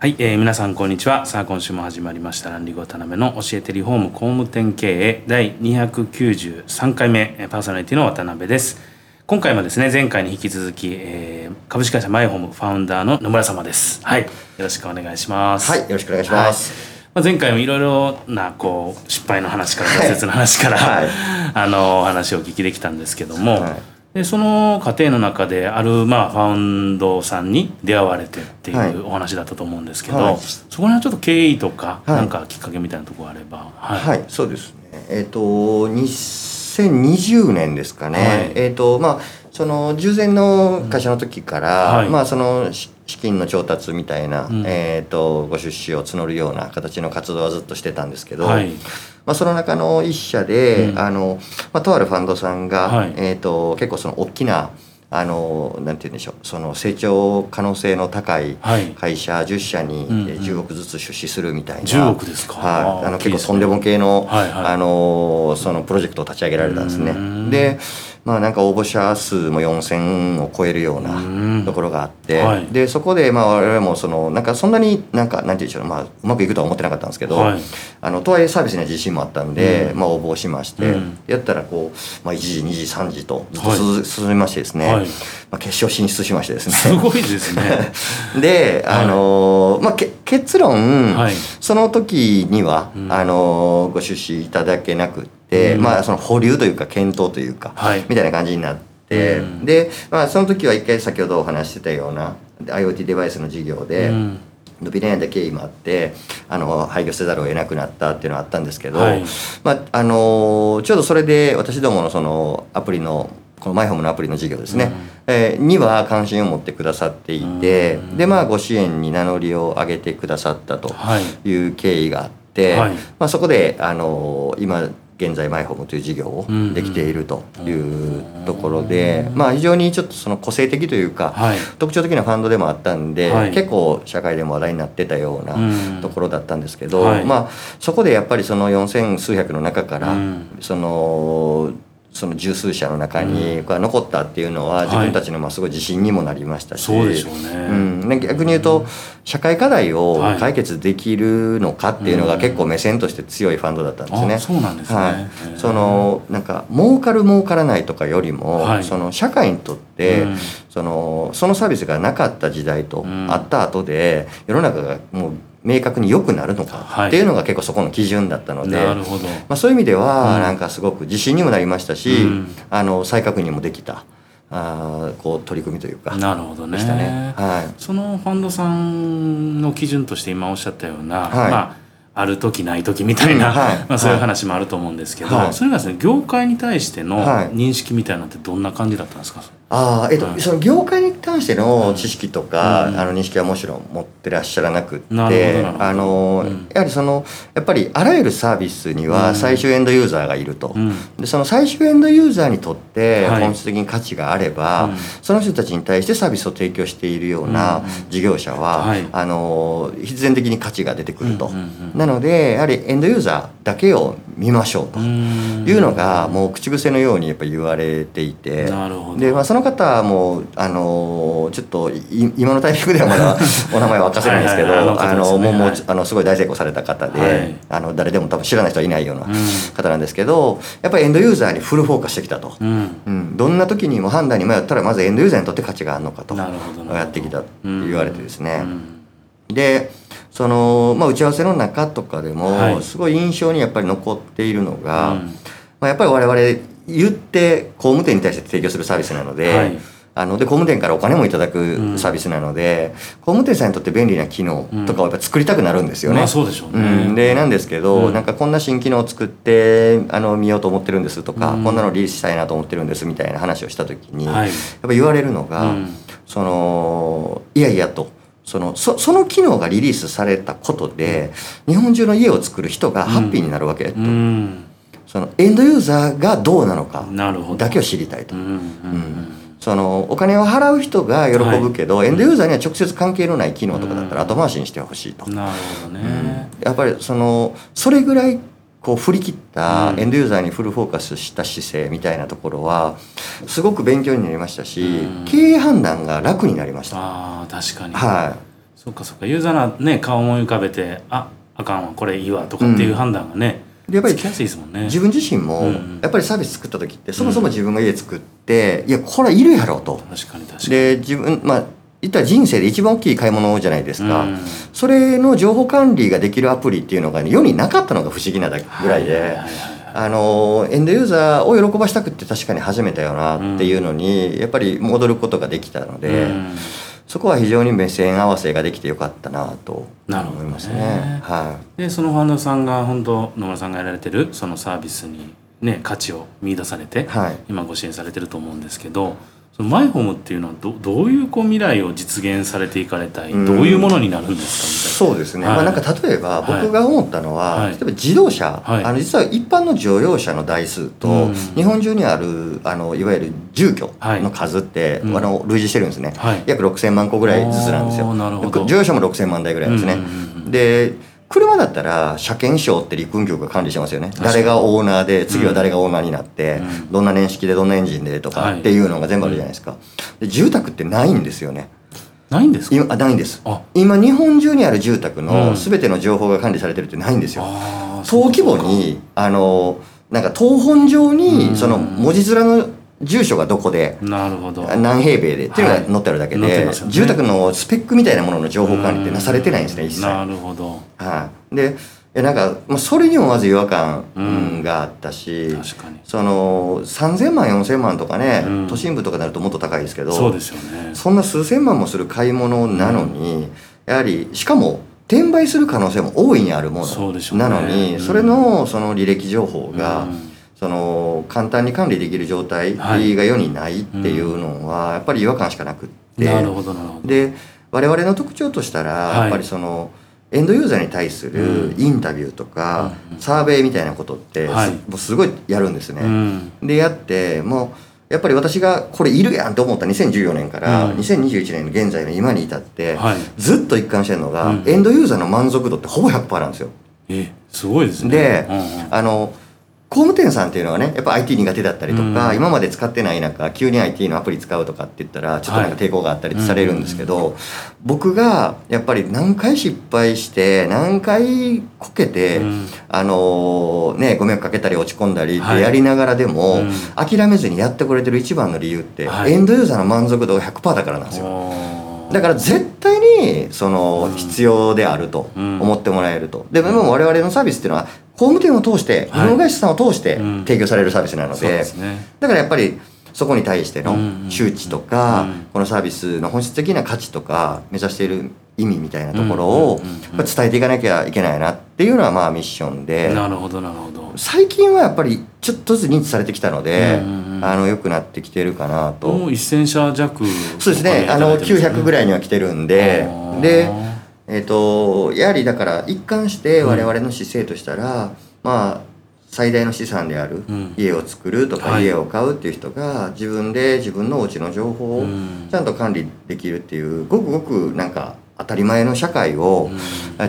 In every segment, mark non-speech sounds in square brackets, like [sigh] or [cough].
はい、えー、皆さんこんにちは。さあ今週も始まりました。ランリグ渡辺の教えてリフォーム工務店経営。第293回目パーソナリティの渡辺です。今回もですね前回に引き続き、えー、株式会社マイホームファウンダーの野村様です。はいよろしくお願いします。はいよろしくお願いします、はい。まあ、前回もいろいろなこう失敗の話から挫折の話から、はい、[laughs] あの話をお聞きできたんですけども、はいでその過程の中である、まあ、ファウンドさんに出会われてっていうお話だったと思うんですけど、はい、そこら辺ちょっと経緯とか、はい、なんかきっかけみたいなところあればはい、はい、そうですね。えっ、ー、と2020年ですかね、えっ、ー、とまあその従前の会社の時から、うん、まあその資金の調達みたいな、うん、えっ、ー、とご出資を募るような形の活動はずっとしてたんですけど、まあ、その中の一社で、うん、あのまあ、とあるファンドさんが、はい、えーと、結構その大きなあのなんて言うんでしょうその成長可能性の高い会社10社に10億ずつ出資するみたいな、10億ですか、はい、あの結構とんでも系の,、はいはい、あのそのプロジェクトを立ち上げられたんですね。でまあなんか応募者数も4,000を超えるようなところがあって、はい、でそこでまあ我々もそのなんかそんなになんかなんて言うんでしょう、まあ、うまくいくとは思ってなかったんですけど、はい、あのとはいえサービスには自信もあったんで、うん、まあ応募しまして、うん、やったらこう、まあ、1時2時3時とずっと進みましてですね、はい、まあ、決勝進出しましてですね。すごいですね。[laughs] であのー、まあけ結論、その時には、うん、あのー、ご出資いただけなくて。、うん、まあその保留というか検討というか、はい、みたいな感じになって、うん、で、まあ、その時は一回先ほどお話してたような IoT デバイスの事業で、伸び悩んだ経緯もあってあの廃業せざるを得なくなったっていうのはあったんですけど、はい、まあ、あのちょうどそれで私どものそのアプリのこのマイホームのアプリの事業ですね、うん、えー、には関心を持ってくださっていて、うん、でまあご支援に名乗りを上げてくださったという経緯があって、はい、まあ、そこであの今現在マイホームという事業をできているというところで、まあ、非常にちょっとその個性的というか、特徴的なファンドでもあったんで、結構社会でも話題になってたようなところだったんですけど、まあ、そこでやっぱりその4,000数百の中から、そのその十数社の中にこれ残ったっていうのは自分たちのまあすごい自信にもなりましたし、はい、そうでしょうね、うん、逆に言うと社会課題を解決できるのかっていうのが結構目線として強いファンドだったんですね。そうなんですね、はい、そのなんか儲かる儲からないとかよりも、はい、その社会にとって、うん、そのそのサービスがなかった時代とあった後で世の中がもう明確に良くなるのかっていうのが結構そこの基準だったので、はい、まあ、そういう意味ではなんかすごく自信にもなりましたし、うん、あの再確認もできた。あこう取り組みというかなるほどね、ね、はい、そのファンドさんの基準として今おっしゃったような、はい、まあある時ない時みたいな、はい、まあ、そういう話もあると思うんですけど、はい、それがですね業界に対しての認識みたいなのってどんな感じだったんですか、あえっと、その業界に関しての知識とか、うん、あの認識はもちろん持ってらっしゃらなくってあの、うん、やはりそのやっぱりあらゆるサービスには最終エンドユーザーがいると、うん、でその最終エンドユーザーにとって本質的に価値があれば、はい、その人たちに対してサービスを提供しているような事業者は、はい、あの必然的に価値が出てくると、なのでやはりエンドユーザーだけを見ましょうというのがもう口癖のようにやっぱ言われていて。で、まあ、その方もあのちょっと今のタイミングではまだ [laughs] お名前は明かせないんですけどあのもうもうあのすごい大成功された方で、はい、あの誰でも多分知らない人はいないような方なんですけど、やっぱりエンドユーザーにフルフォーカスしてきたと、うん、うん、どんな時にも判断に迷ったらまずエンドユーザーにとって価値があるのかとやってきたって言われてですね。でその、まあ、打ち合わせの中とかでも、すごい印象にやっぱり残っているのが、まあ、やっぱり我々言って工務店に対して提供するサービスなので、はい、あので工務店からお金もいただくサービスなので、うん、工務店さんにとって便利な機能とかをやっぱ作りたくなるんですよね。まあ、そうでしょうね、うん、でなんですけど、うん、なんかこんな新機能を作ってあの見ようと思ってるんですとか、こんなのリリースしたいなと思ってるんですみたいな話をした時に、はい、やっぱ言われるのが、そのいやいやと。そのそその機能がリリースされたことで日本中の家を作る人がハッピーになるわけ、と。うんそのエンドユーザーがどうなのかだけを知りたいと。うんうんうん。そのお金を払う人が喜ぶけど、エンドユーザーには直接関係のない機能とかだったら後回しにしてほしいと、なるほどね、やっぱりそのそれぐらいこう振り切ったエンドユーザーにフルフォーカスした姿勢みたいなところはすごく勉強になりましたし、うん。経営判断が楽になりました。ああ確かに、はそっかそっか。ユーザーなね顔思い浮かべてああかんわこれいいわとかっていう判断がね、い、でやっぱり自分自身もうん。やっぱりサービス作った時ってそもそも自分が家作って、いやこれはいるやろうと。確かに確かに。で自分まあ言ったら人生で一番大きい買い物じゃないですか、うん。それの情報管理ができるアプリっていうのが、ね、世になかったのが不思議なだけぐらいで、あのエンドユーザーを喜ばしたくって確かに始めたよなっていうのに、やっぱり戻ることができたので、うんそこは非常に目線合わせができてよかったなと思いますね。はでそのファンドさんが本当野村さんがやられてるそのサービスにね価値を見出されて、い、はい。今ご支援されてると思うんですけどそのマイホームっていうのはどどういうこう未来を実現されていかれたい、うん。どういうものになるんですそうですね、はい。まあ、なんか例えばはい。僕が思ったのは、はい。例えば自動車、はい。あの実は一般の乗用車の台数と、うん。日本中にあるあのいわゆる住居の数って、うん。あの類似してるんですね、はい。約6000万個ぐらいずつなんですよ。乗用車も6000万台ぐらいですね、で車だったら車検証って陸運局が管理してますよね。誰がオーナーで次は誰がオーナーになって、うん。どんな年式でどんなエンジンでとかはい。っていうのが全部あるじゃないですか、で住宅ってないんですよね。ないんですか？ないんです。あ。今日本中にある住宅うん。の全ての情報が管理されてるってないんですよ。あー登記簿にあのなんか東本上うん。にその文字面の住所がどこでなるほど。何平米でっていうのが載ってあるだけで、はいね。住宅のスペックみたいなものの情報管理ってなされてないんですね一切。なるほど。はい、でえなんかもうそれにもまず違和感うんうんがあったし、確かに。その3,000万4,000万とかね、うん。都心部とかになるともっと高いですけどそうですよね。そんな数千万もする買い物なのに、やはりしかも転売する可能性も大いにあるもそうでしょうね。のなのに、うん。それのその履歴情報が、うんその簡単に管理できる状態がはい。世にないっていうのはやっぱり違和感しかなくって、なるほどなるほど。で我々の特徴としたら、はい。やっぱりそのエンドユーザーに対するインタビューとか、うんサーベイみたいなことってす,、すごいやるんですね。うん。でやってもうやっぱり私がこれいるやんと思った2014年からうん。2021年の現在の今に至って、はい。ずっと一貫してるのが、うん。エンドユーザーの満足度ってほぼ100%なんですよ。えすごいですね。でうんうん。あの工務店さんっていうのはねやっぱ IT 苦手だったりとか、うん。今まで使ってない中急に IT のアプリ使うとかって言ったらちょっとなんか抵抗があったりされるんですけど、僕がやっぱり何回失敗して何回こけて、うん。あのねご迷惑かけたり落ち込んだりってはい。やりながらでも、うん。諦めずにやってくれてる一番の理由って、はい。エンドユーザーの満足度が100%だからなんですよ。だから絶対にその必要であるとうん。思ってもらえると。でも我々のサービスっていうのは工務店を通して、はい。日本会社さんを通してうん。提供されるサービスなのそうで、ですね。だからやっぱりそこに対してのうん周知とか、うん。このサービスの本質的な価値とか目指している意味みたいなところを伝えていかなきゃいけないなっていうのはまあミッションで。なるほどなるほど。最近はやっぱりちょっとずつ認知されてきたので、うんうんうん。あの良くなってきてるかなと。もう1000社弱そうですね。あの900ぐらいには来てるんで。で、えっ、とやはりだから一貫して我々の姿勢としたら、まあ最大の資産であるうん。家を作るとかはい。家を買うっていう人が自分で自分のお家の情報をうん。ちゃんと管理できるっていうごくごくなんか当たり前の社会をうん。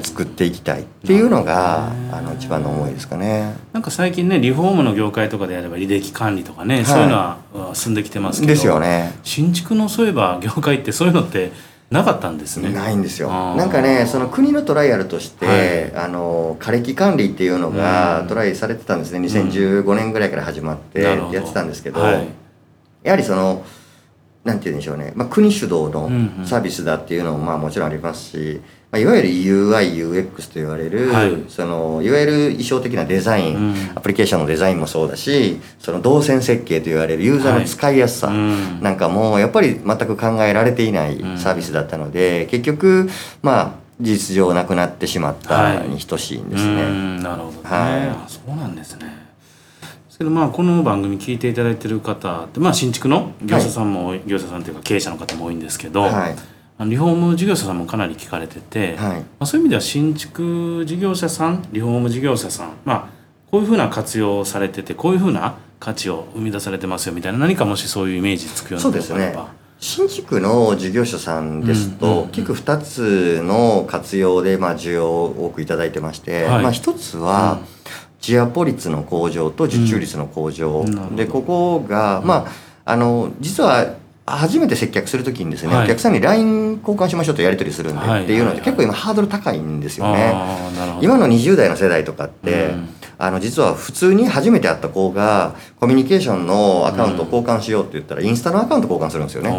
作っていきたい。っていうのがなるほどね。あの一番の思いですかね。なんか最近ねリフォームの業界とかであれば履歴管理とかね、い。そういうのはうん進んできてますけど。ですよね。新築のそういえば業界ってそういうのってなかったんですね。ないんですよ。なんかねその国のトライアルとして、はい。あの枯れ木管理っていうのうん。がトライされてたんですね。2015年ぐらいから始まってやってたんですけど、はい。やはりそのなんて言うんでしょうね、まあ、国主導のサービスだっていうのもまあもちろんありますし、まあ、いわゆる UIUX と言われる、はい。そのいわゆる衣装的なデザイン、うん。アプリケーションのデザインもそうだしその動線設計と言われるユーザーの使いやすさ、うん。なんかもうやっぱり全く考えられていないうん。サービスだったので、結局まあ事実上なくなってしまったに等しいんですうね。ん。なるほどね、はい。あそうなんですねけどまあこの番組聞いていただいてる方ってまあ新築の業者さんも多い、業者さんというか経営者の方も多いんですけど、はい、リフォーム事業者さんもかなり聞かれてて、はい、まあ、そういう意味では新築事業者さんリフォーム事業者さん、まあ、こういうふうな活用されててこういうふうな価値を生み出されてますよみたいな何かもしそういうイメージつくようなことがあれば。新築の事業者さんですと、結構2つの活用でまあ需要を多く頂いてまして、はい、まあ、1つは、ジアポ率の向上と受注率の向上、うん、でここが、まあ、あの実は初めて接客するときにですね、はい、お客さんに LINE 交換しましょうとやり取りするんで、っていうので結構今ハードル高いんですよね。今の20代の世代とかって、うん、あの実は普通に初めて会った子がコミュニケーションのアカウント交換しようって言ったら、インスタのアカウント交換するんですよね。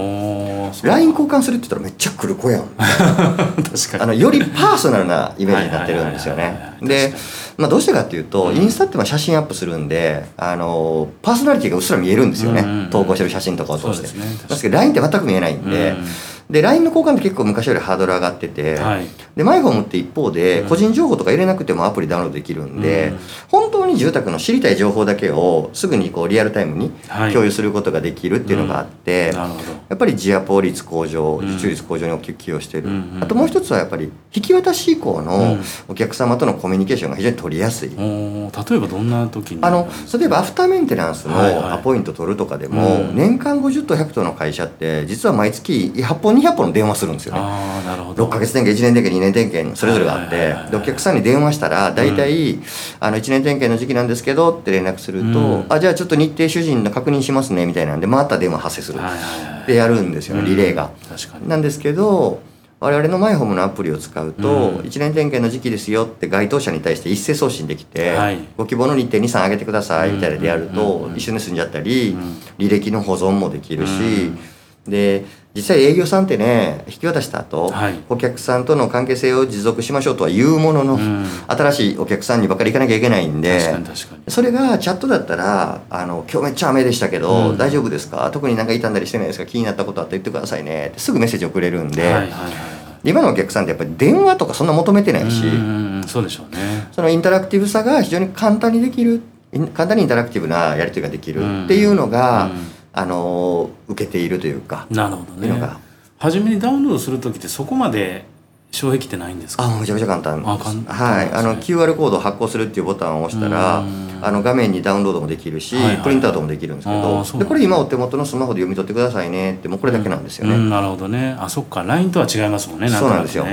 LINE 交換するって言ったらめっちゃ来る子やん。[laughs] 確かに。あのよりパーソナルなイメージになってるんですよね。でまあ、どうしてかっていうと、インスタってまあ写真アップするんであのパーソナリティがうっすら見えるんですよね、投稿してる写真とかを通して。ね、ですけど LINE って全く見えないんで、で LINE の交換って結構昔よりハードル上がってて、はい、でマイホームって一方で個人情報とか入れなくてもアプリダウンロードできるんで、うん、本当に住宅の知りたい情報だけをすぐにこうリアルタイムに共有することができるっていうのがあって、はいうん、やっぱりジアポ率向上受注率向上に大きく寄与してる、うん、あともう一つはやっぱり引き渡し以降のお客様とのコミュニケーションが非常に取りやすい、例えばどんな時に？あの例えばアフターメンテナンスのアポイント取るとかでも、はいはい、年間50と100との会社って実は毎月100本200本の電話するんですよね。あなるほど。6か月点検1年点検2年点検それぞれがあってでお客さんに電話したら大体、うん、あの1年点検の時期なんですけどって連絡すると、うん、あじゃあちょっと日程主人の確認しますねみたいなんでまた電話発生する。でやるんですよねリレーが。なんですけど我々のマイホームのアプリを使うと、うん、1年点検の時期ですよって該当者に対して一斉送信できて、はい、ご希望の日程23上げてくださいみたいなでやると、一緒に住んじゃったり、履歴の保存もできるし、で実際営業さんってね引き渡した後、はい、お客さんとの関係性を持続しましょうとは言うものの、うん、新しいお客さんにばっかり行かなきゃいけないんでそれがチャットだったら「あの今日めっちゃ雨でしたけど、うん、大丈夫ですか？特になんか傷んだりしてないですか？気になったことあって言ってくださいね」ってすぐメッセージ送れるんで。はいはいはい今のお客さんってやっぱり電話とかそんな求めてないしそうでしょうね。そのインタラクティブさが非常に簡単にできる簡単にインタラクティブなやり取りができるっていうのが、あの受けているというかなるほどね。初めにダウンロードする時ってそこまで障壁ってないんですか？あめちゃめちゃ簡単。はい。あの QR コードを発行するっていうボタンを押したらあの画面にダウンロードもできるし、はいはい、プリントアウトもできるんですけどでこれ今お手元のスマホで読み取ってくださいねってもうこれだけなんですよね、うんうん、なるほどね。あそっか。LINE とは違いますもんね。そうなんですよ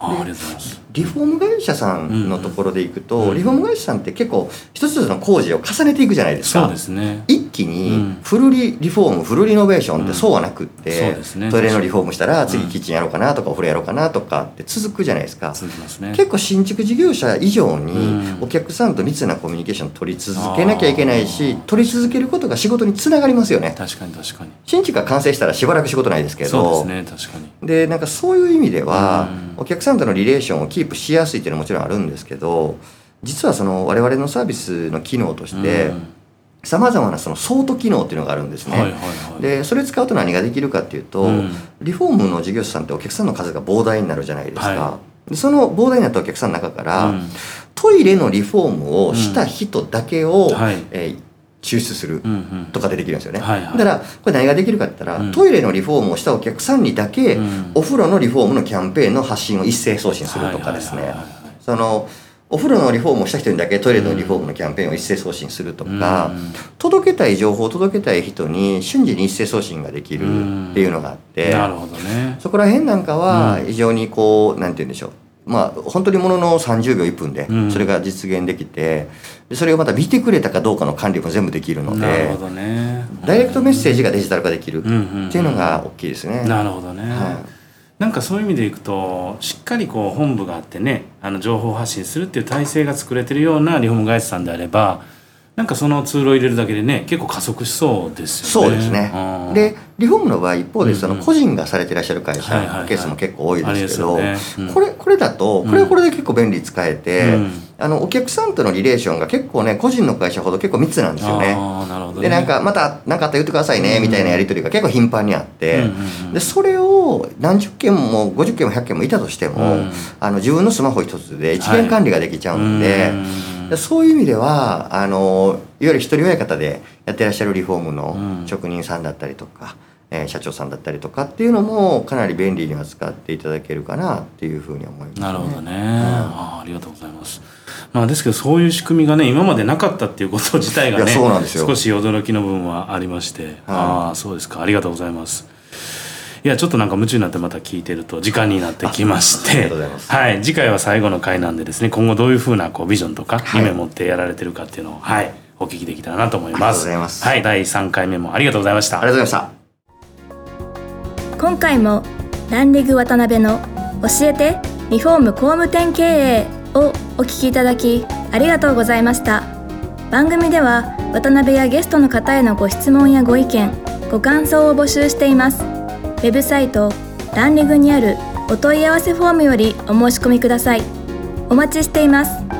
あありがとうございます。リフォーム会社さんのところでいくと、うん、リフォーム会社さんって結構一つ一つの工事を重ねていくじゃないですか。そうですね。一気にフルリリフォームフルリノベーションってそうはなくって、うんね、トイレのリフォームしたら次キッチンやろうかなとかお風呂やろうかなとかって続くじゃないですか。ね。結構新築事業者以上にお客さんと密なコミュニケーション取り続けなきゃいけないし取り続けることが仕事につながりますよね。確かに確かに。新築が完成したらしばらく仕事ないですけど。そうですね確かに。でなんかそういう意味では、お客さんとのリレーションをキープしやすいっていうのはもちろんあるんですけど実はその我々のサービスの機能としてさまざまなそのソート機能っていうのがあるんですね。はいはいはい、でそれ使うと何ができるかっていうと、うん、リフォームの事業者さんってお客さんの数が膨大になるじゃないですか。はい、その膨大になったお客さんの中から、うん、トイレのリフォームをした人だけを、うんはい、えー抽出するとかでできるんですよね、はいはい、だからこれ何ができるかって言ったら、うん、トイレのリフォームをしたお客さんにだけ、うん、お風呂のリフォームのキャンペーンの発信を一斉送信するとかですね。そのお風呂のリフォームをした人にだけトイレのリフォームのキャンペーンを一斉送信するとか、うん、届けたい情報を届けたい人に瞬時に一斉送信ができるっていうのがあって、なるほどね、そこら辺なんかは非常にこう、なんて言うんでしょうまあ本当にものの30秒1分でそれが実現できて、でそれをまた見てくれたかどうかの管理も全部できるのでなるほど、ね、ダイレクトメッセージがデジタル化できるっていうのが大きいですね。なるほどね、はい。なんかそういう意味でいくとしっかりこう本部があってねあの情報発信するっていう体制が作れてるようなリフォーム会社さんであればなんかそのツールを入れるだけでね結構加速しそうですよね。そうですね。でリフォームの場合一方でその個人がされていらっしゃる会社のケースも結構多いですけど、これこれだとこれはこれで結構便利使えて、うん、あのお客さんとのリレーションが結構ね個人の会社ほど結構密なんですよね。ね。でなんかまた何かあったら言ってくださいねみたいなやり取りが結構頻繁にあって、でそれを何十件も50件も100件もいたとしても、うん、あの自分のスマホ一つで一元管理ができちゃうんで。はいそういう意味ではあのいわゆる一人親方でやってらっしゃるリフォームの職人さんだったりとか、えー、社長さんだったりとかっていうのもかなり便利には使っていただけるかなっていうふうに思います、ね、なるほどね、うん、あありがとうございます。まあ、ですけどそういう仕組みがね今までなかったっていうこと自体がね少し驚きの部分はありまして、はい、ああそうですか。ありがとうございます。いやちょっとなんか夢中になってまた聞いてると時間になってきましてはい、次回は最後の回なんでですね今後どういうふうなこうビジョンとか夢持ってやられてるかっていうのを、はい、お聞きできたらなと思います。はい、第3回目もありがとうございました。ありがとうございました。今回もランリグ渡辺の教えてリフォーム工務店経営をお聞きいただきありがとうございました。番組では渡辺やゲストの方へのご質問やご意見、ご感想を募集しています。ウェブサイトランリグにあるお問い合わせフォームよりお申し込みください。お待ちしています。